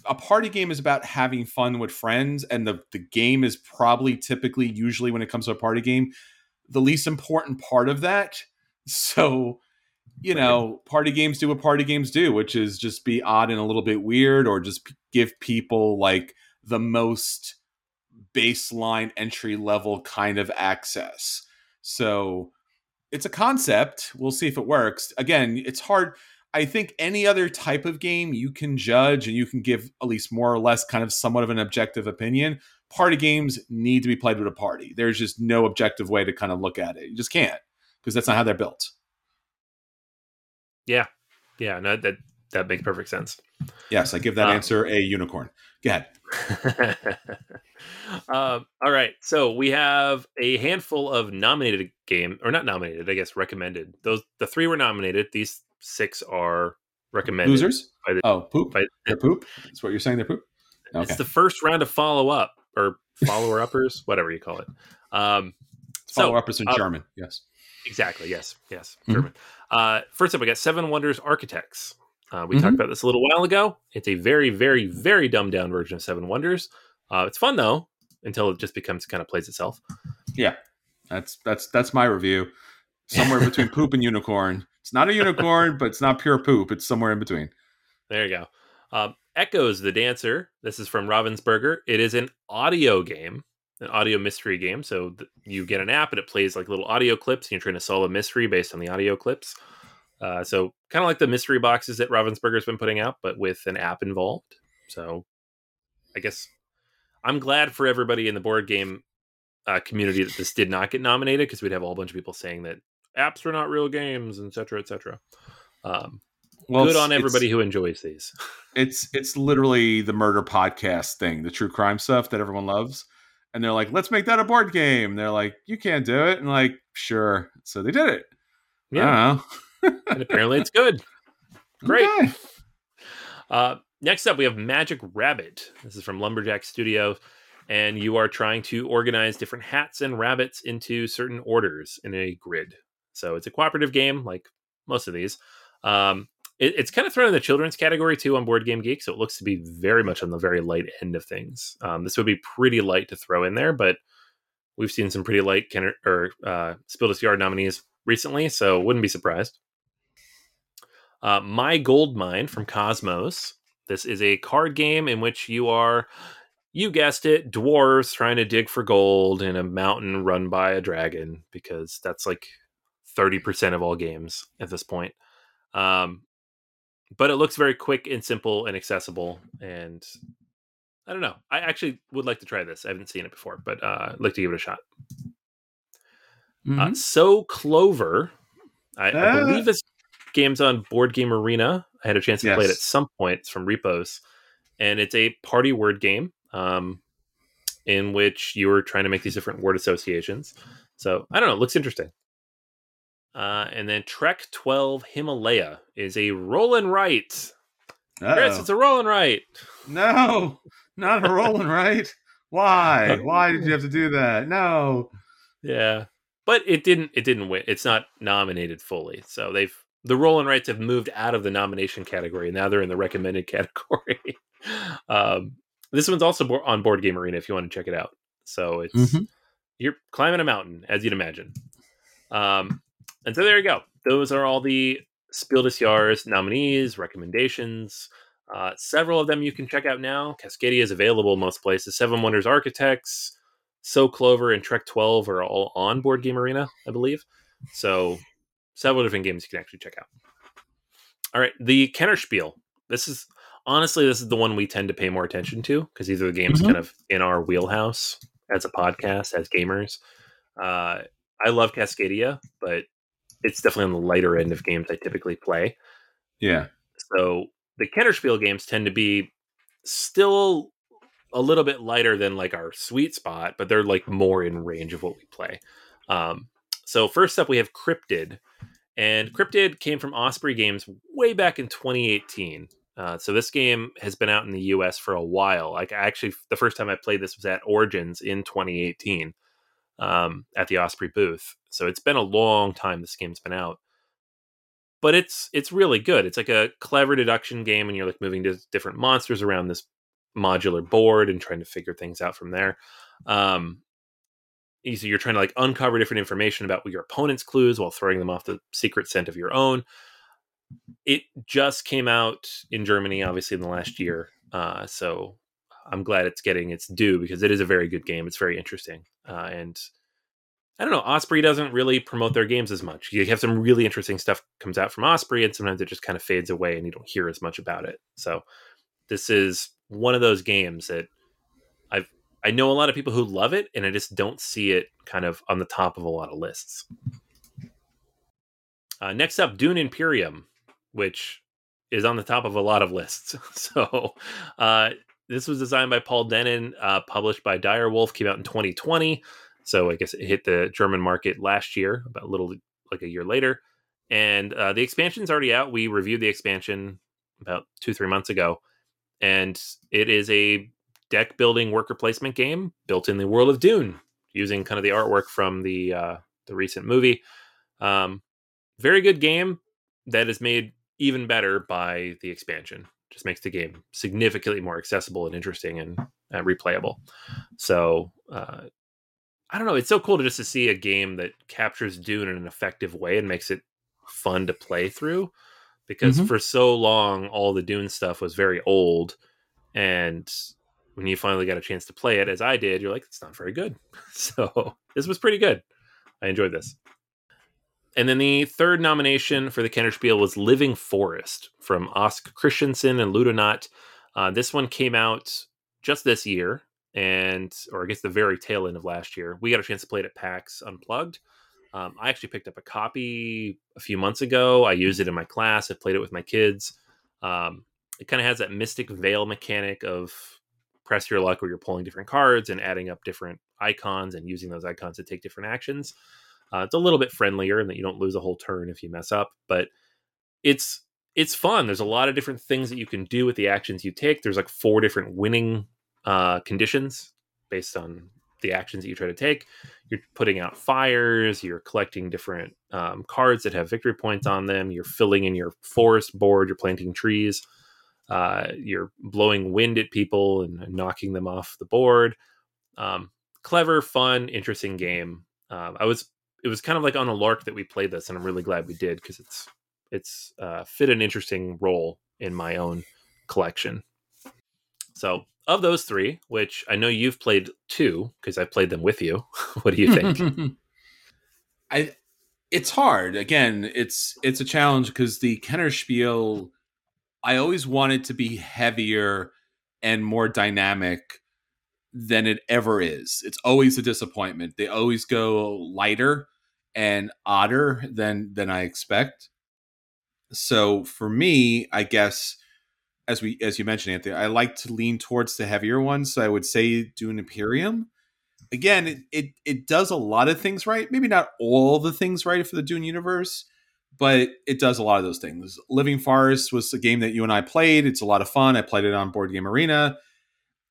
a party game is about having fun with friends, and the the game is probably typically usually when it comes to a party game the least important part of that. So you know, party games do what party games do, which is just be odd and a little bit weird, or just give people like the most baseline entry level kind of access. So it's a concept. We'll see if it works. Again, it's hard. I think any other type of game you can judge and you can give at least more or less kind of somewhat of an objective opinion. Party games need to be played with a party. There's just no objective way to kind of look at it. You just can't because that's not how they're built. Yeah. Yeah, no that that makes perfect sense. Yes, I give that um, answer a unicorn. Go ahead. um, all right, so we have a handful of nominated game, or not nominated, I guess recommended. Those the three were nominated. These six are recommended. Losers? By the, Oh, poop. by, They're poop. That's what you're saying. They're poop. Okay. It's the first round of follow up or follower uppers, whatever you call it. Um, Follow so, uppers in uh, German. Yes. Exactly. Yes. Yes. Mhm. German. Uh, first up, we got Seven Wonders Architects. Uh, we Mhm. talked about this a little while ago. It's a very, very, very dumbed down version of Seven Wonders. Uh, it's fun though, until it just becomes kind of plays itself. Yeah, that's that's that's my review. Somewhere between poop and unicorn. It's not a unicorn, but it's not pure poop. It's somewhere in between. There you go. Um, Echoes the Dancer. This is from Ravensburger. It is an audio game, an audio mystery game. So th- you get an app and it plays like little audio clips, and you're trying to solve a mystery based on the audio clips. Uh, so kind of like the mystery boxes that Ravensburger's been putting out, but with an app involved. So I guess I'm glad for everybody in the board game uh, community that this did not get nominated because we'd have a whole bunch of people saying that apps are not real games, etc., cetera, et cetera. Um, Well, good on everybody who enjoys these. It's it's literally the murder podcast thing, the true crime stuff that everyone loves. And they're like, let's make that a board game. They're like, you can't do it. And like, sure. So they did it. Yeah. And apparently it's good. Great. Okay. Uh, next up, we have Magic Rabbit. This is from Lumberjack Studio, and you are trying to organize different hats and rabbits into certain orders in a grid. So it's a cooperative game, like most of these. Um, it- it's kind of thrown in the children's category too on Board Game Geek, so it looks to be very much on the very light end of things. Um, this would be pretty light to throw in there, but we've seen some pretty light Kenner, or uh, Spiel des Jahres nominees recently, so wouldn't be surprised. Uh, My Gold Mine from Kosmos. This is a card game in which you are, you guessed it, dwarves trying to dig for gold in a mountain run by a dragon, because that's like 30% of all games at this point. Um, but it looks very quick and simple and accessible. And I don't know. I actually would like to try this. I haven't seen it before, but uh, I'd like to give it a shot. Uh, Mhm. so Clover, I, I Ah. believe this game's on Board Game Arena. I had a chance to play it at some point. It's from Repos, and it's a party word game um, in which you are trying to make these different word associations. So I don't know. It looks interesting. Uh, and then Trek 12 Himalaya is a roll and write. Chris, Uh-oh. it's a roll and write. no, not a rolling, right? Why? Why did you have to do that? No. Yeah, but it didn't. It didn't win. It's not nominated fully. So they've the roll and rights have moved out of the nomination category. Now they're in the recommended category. um, this one's also on Board Game Arena if you want to check it out. So it's Mhm. you're climbing a mountain as you'd imagine. Um, and so there you go. Those are all the Spiel des Jahres nominees, recommendations. Uh, several of them you can check out now. Cascadia is available most places. Seven Wonders Architects, So Clover, and Trek 12 are all on Board Game Arena, I believe. So several different games you can actually check out. All right, the Kenner Spiel. This is honestly this is the one we tend to pay more attention to because these are the games Mhm. kind of in our wheelhouse as a podcast, as gamers. Uh, I love Cascadia, but it's definitely on the lighter end of games I typically play. Yeah. So the Kennerspiel games tend to be still a little bit lighter than like our sweet spot, but they're like more in range of what we play. Um, so first up, we have Cryptid, and Cryptid came from Osprey Games way back in 2018. Uh, so this game has been out in the U.S. for a while. Like actually, the first time I played this was at Origins in 2018 um, at the Osprey booth. So it's been a long time this game's been out but it's it's really good. It's like a clever deduction game, and you're like moving to different monsters around this modular board and trying to figure things out from there. Um, so you're trying to like uncover different information about your opponent's clues while throwing them off the secret scent of your own. It just came out in Germany, obviously in the last year, uh, so I'm glad it's getting its due because it is a very good game. It's very interesting, uh, and I don't know. Osprey doesn't really promote their games as much. You have some really interesting stuff comes out from Osprey, and sometimes it just kind of fades away, and you don't hear as much about it. So this is one of those games that I've I know a lot of people who love it, and I just don't see it kind of on the top of a lot of lists. Uh, next up, Dune Imperium, which is on the top of a lot of lists. So uh, this was designed by Paul Dennen, uh, published by Direwolf, came out in 2020. So I guess it hit the German market last year, about a little like a year later. And uh, the expansion's already out. We reviewed the expansion about two, three months ago. And it is a deck building worker placement game built in the world of Dune, using kind of the artwork from the uh, the recent movie. Um, very good game that is made even better by the expansion. Just makes the game significantly more accessible and interesting and uh, replayable. So uh, I don't know. It's so cool to just to see a game that captures Dune in an effective way and makes it fun to play through. Because Mhm. for so long, all the Dune stuff was very old, and when you finally got a chance to play it, as I did, you're like, it's not very good. So this was pretty good. I enjoyed this. And then the third nomination for the Kenner Spiel was Living Forest from Aske Christiansen and Ludonaute. Uh, this one came out just this year, and or I guess the very tail end of last year. We got a chance to play it at PAX Unplugged. Um, I actually picked up a copy a few months ago. I used it in my class. I played it with my kids. Um, it kind of has that Mystic Vale mechanic of press your luck where you're pulling different cards and adding up different icons and using those icons to take different actions. Uh, it's a little bit friendlier in that you don't lose a whole turn if you mess up, but it's it's fun. There's a lot of different things that you can do with the actions you take. There's like four different winning uh, conditions based on the actions that you try to take. You're putting out fires. You're collecting different um, cards that have victory points on them. You're filling in your forest board. You're planting trees. Uh, you're blowing wind at people and knocking them off the board. Um, clever, fun, interesting game. Um, I was it was kind of like on a lark that we played this, and I'm really glad we did because it's it's uh, fit an interesting role in my own collection. So of those three, which I know you've played two because I played them with you. what do you think? I it's hard. Again, it's it's a challenge because the Kenner Spiel I always wanted to be heavier and more dynamic than it ever is. It's always a disappointment. They always go lighter and odder than than I expect. So for me, I guess as we as you mentioned, Anthony, I like to lean towards the heavier ones. So I would say Dune Imperium. Again, it, it it does a lot of things right. Maybe not all the things right for the Dune universe, but it does a lot of those things. Living Forest was a game that you and I played. It's a lot of fun. I played it on Board Game Arena.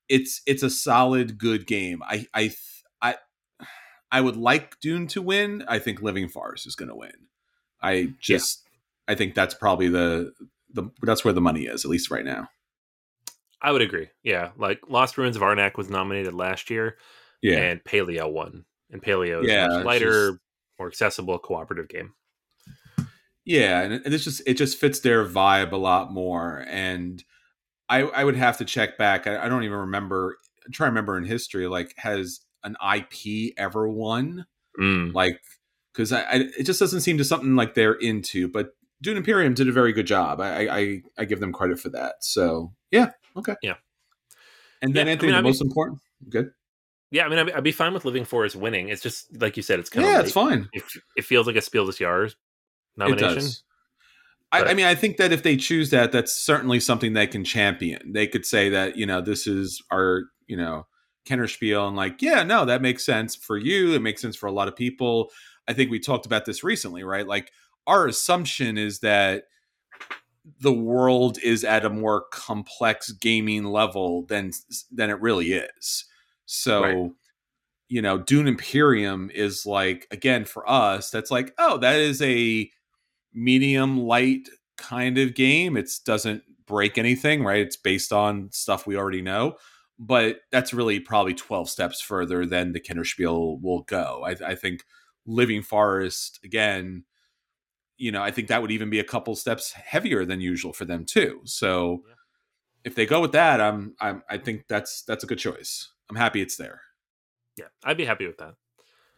It's it's a solid, good game. I I I I would like Dune to win. I think Living Forest is going to win. I just I think that's probably the the that's where the money is at least right now. I would agree. Yeah, like Lost Ruins of Arnak was nominated last year, Yeah, and Paleo won. And Paleo is Yeah, much lighter, just- more accessible, cooperative game. Yeah, and, and it's just it just fits their vibe a lot more. And I I would have to check back. I, I don't even remember. I'm trying to remember in history like has an IP ever won Mm. like because I, I it just doesn't seem to something like they're into. But Dune Imperium did a very good job. I I, I give them credit for that. So yeah, okay, Yeah. And then Yeah, I Anthony, mean, the I mean- most important, good. Yeah, I mean, I'd, I'd be fine with Living Forest winning. It's just like you said, it's kind of Yeah, of it's fine. It, it feels like a Spiel des Jahres nomination. It does. I, I mean, I think that if they choose that, that's certainly something they can champion. They could say that you know this is our you know Kenner Spiel, and like, yeah, no, that makes sense for you. It makes sense for a lot of people. I think we talked about this recently, right? Like, our assumption is that the world is at a more complex gaming level than than it really is. So, Right. you know, Dune Imperium is like again for us, that's like, oh, that is a medium light kind of game. It doesn't break anything, right? It's based on stuff we already know. But that's really probably 12 steps further than the Kinderspiel will go. I, I think Living Forest, again, you know, I think that would even be a couple steps heavier than usual for them too. So Yeah. if they go with that, I'm, I'm I think that's that's a good choice. I'm happy it's there. Yeah, I'd be happy with that.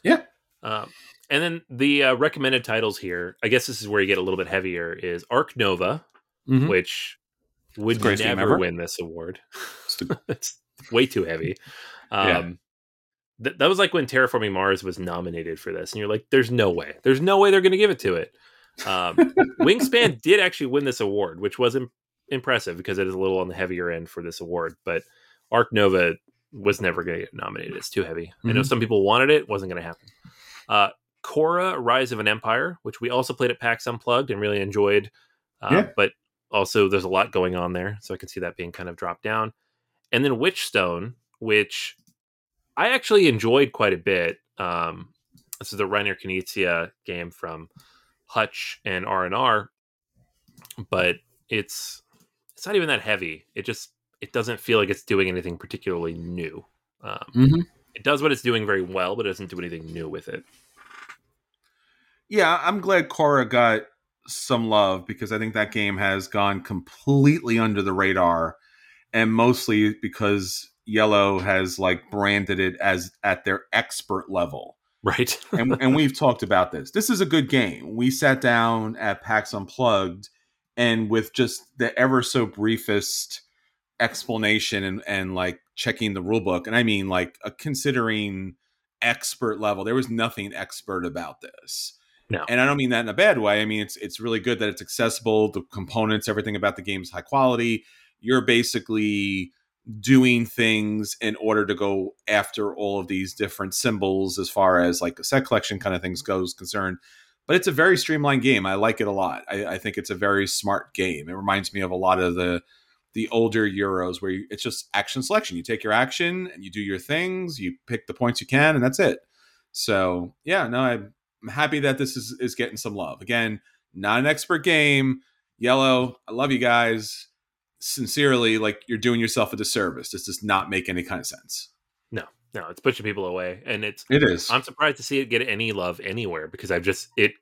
Yeah. Um, and then the uh, recommended titles here, I guess this is where you get a little bit heavier, is Ark Nova, Mhm. which would It's the greatest game never ever. win this award. It's way too heavy. Yeah. Um, th- that was like when Terraforming Mars was nominated for this, and you're like, "There's no way. There's no way they're going to give it to it." Um, Wingspan did actually win this award, which was im- impressive because it is a little on the heavier end for this award. But Ark Nova was never going to get nominated. It's too heavy. I know Mhm. some people wanted it, wasn't going to happen. Uh, Khora: Rise of an Empire, which we also played at PAX Unplugged and really enjoyed. Uh, Yeah. But also, there's a lot going on there, so I can see that being kind of dropped down. And then Witchstone, which I actually enjoyed quite a bit. Um, this is the Reiner Knizia game from Hutch and R and R, but it's it's not even that heavy. It just it doesn't feel like it's doing anything particularly new. Um, Mhm. It does what it's doing very well, but it doesn't do anything new with it. Yeah, I'm glad Khora got some love because I think that game has gone completely under the radar, and mostly because Iello has like branded it as at their expert level. Right. and, and we've talked about this. This is a good game. We sat down at PAX Unplugged, and with just the ever so briefest explanation and, and like checking the rule book, and I mean like a considering expert level, there was nothing expert about this. No. And I don't mean that in a bad way. I mean it's it's really good that it's accessible. The components, everything about the game's high quality. You're basically doing things in order to go after all of these different symbols as far as like a set collection kind of things goes concerned but it's a very streamlined game i like it a lot I, I think it's a very smart game it reminds me of a lot of the the older euros where you, it's just action selection you take your action and you do your things you pick the points you can and that's it so yeah no i'm happy that this is is getting some love again not an expert game Iello i love you guys sincerely like you're doing yourself a disservice. This does not make any kind of sense. no, no, it's pushing people away, and it's. It is. I'm surprised to see it get any love anywhere because I've just it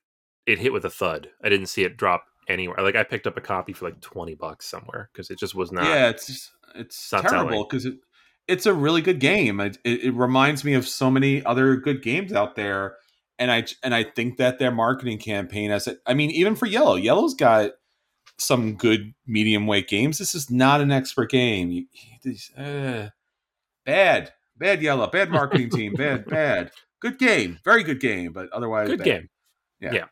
it hit with a thud. I didn't see it drop anywhere. Like I picked up a copy for like twenty bucks somewhere because it just was not. yeah, it's it's not terrible because it it's a really good game. It, it, it reminds me of so many other good games out there, and I and I think that their marketing campaign as it. I mean, even for Iello, Iello's got some good medium weight games. This is not an expert game. You, uh, bad, bad Iello, bad marketing team, bad, bad. Good game, very good game, but otherwise good bad. game. Yeah. yeah.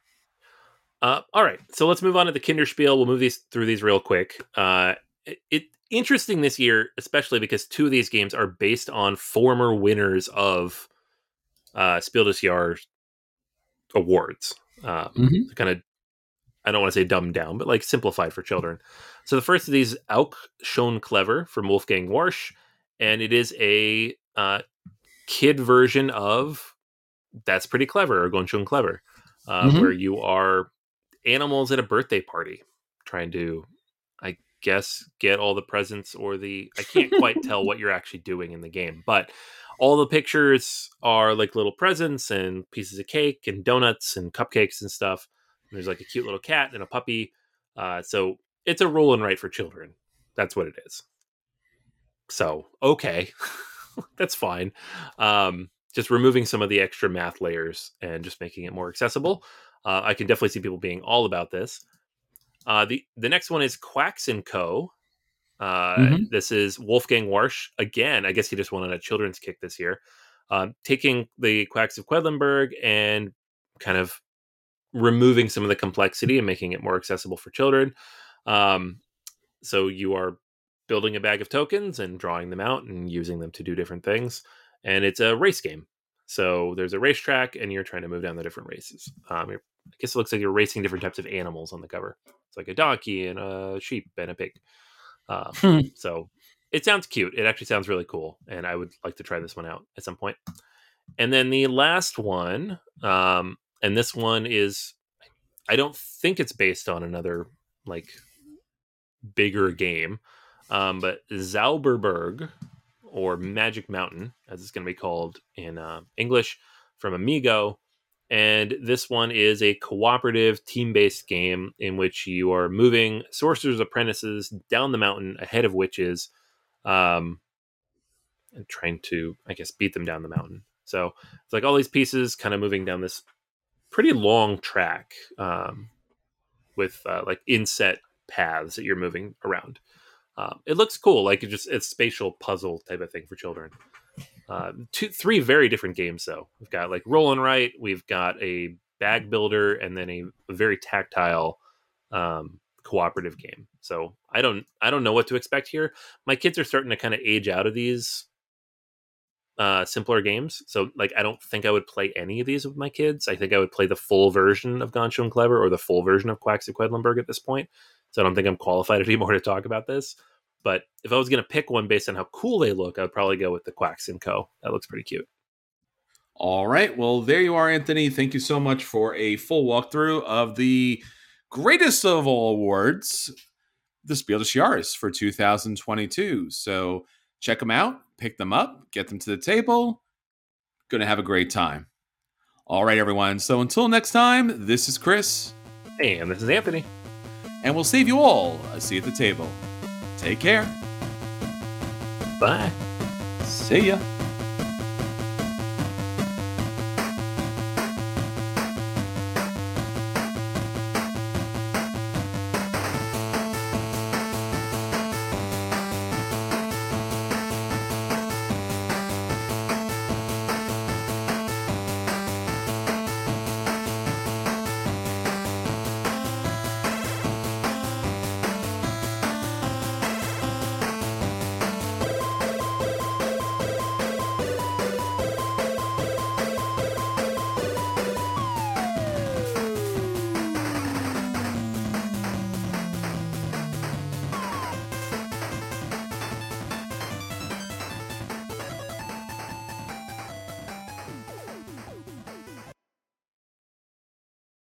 Uh, all right, so let's move on to the Kinderspiel. We'll move these through these real quick. Uh, it, it interesting this year, especially because two of these games are based on former winners of uh, Spiel des Jahres awards. Um, Mhm. Kind of, I don't want to say dumbed down, but like simplified for children. So the first of these, Auch schon clever from Wolfgang Warsch, and it is a uh, kid version of That's Pretty Clever or Ganz schön clever, uh, Mhm. where you are animals at a birthday party trying to, I guess, get all the presents or the. I can't quite tell what you're actually doing in the game, but all the pictures are like little presents and pieces of cake and donuts and cupcakes and stuff. And there's like a cute little cat and a puppy. Uh, so it's a roll and write for children. That's what it is. So okay, that's fine. Um, just removing some of the extra math layers and just making it more accessible. Uh, I can definitely see people being all about this. Uh, the the next one is Quacks and Co. Uh, Mhm. This is Wolfgang Warsch again. I guess he just won on a children's kick this year, um, taking the Quacks of Quedlinburg and kind of removing some of the complexity and making it more accessible for children. Um, so you are building a bag of tokens and drawing them out and using them to do different things. And it's a race game. So there's a racetrack, and you're trying to move down the different races. Um, I guess it looks like you're racing different types of animals on the cover. It's like a donkey and a sheep and a pig. Um, Hmm. so it sounds cute. It actually sounds really cool, and I would like to try this one out at some point. And then the last one, um, and this one is, I don't think it's based on another like bigger game, um, but Zauberberg or Magic Mountain, as it's going to be called in uh, English, from Amigo. And this one is a cooperative team based game in which you are moving sorcerer's apprentices down the mountain ahead of witches um, and trying to, I guess, beat them down the mountain. So it's like all these pieces kind of moving down this pretty long track um, with uh, like inset paths that you're moving around. Um, it looks cool, like it just it's spatial puzzle type of thing for children. Uh, two, three very different games though. We've got like roll and write, we've got a bag builder, and then a, very tactile um, cooperative game. So I don't I don't know what to expect here. My kids are starting to kind of age out of these uh simpler games. So like I don't think I would play any of these with my kids. I think I would play the full version of Gone and Clever or the full version of Quacks of Quedlinburg at this point. So I don't think I'm qualified anymore to talk about this. But if I was going to pick one based on how cool they look, I would probably go with the Quacks and Co. That looks pretty cute. All right. Well, there you are, Anthony. Thank you so much for a full walkthrough of the greatest of all awards, the Spiel des Jahres for 2022. So check them out, pick them up, get them to the table. Going to have a great time. All right, everyone. So until next time, this is Chris. And this is Anthony. And we'll save you all a seat at the table. Take care. Bye. See ya.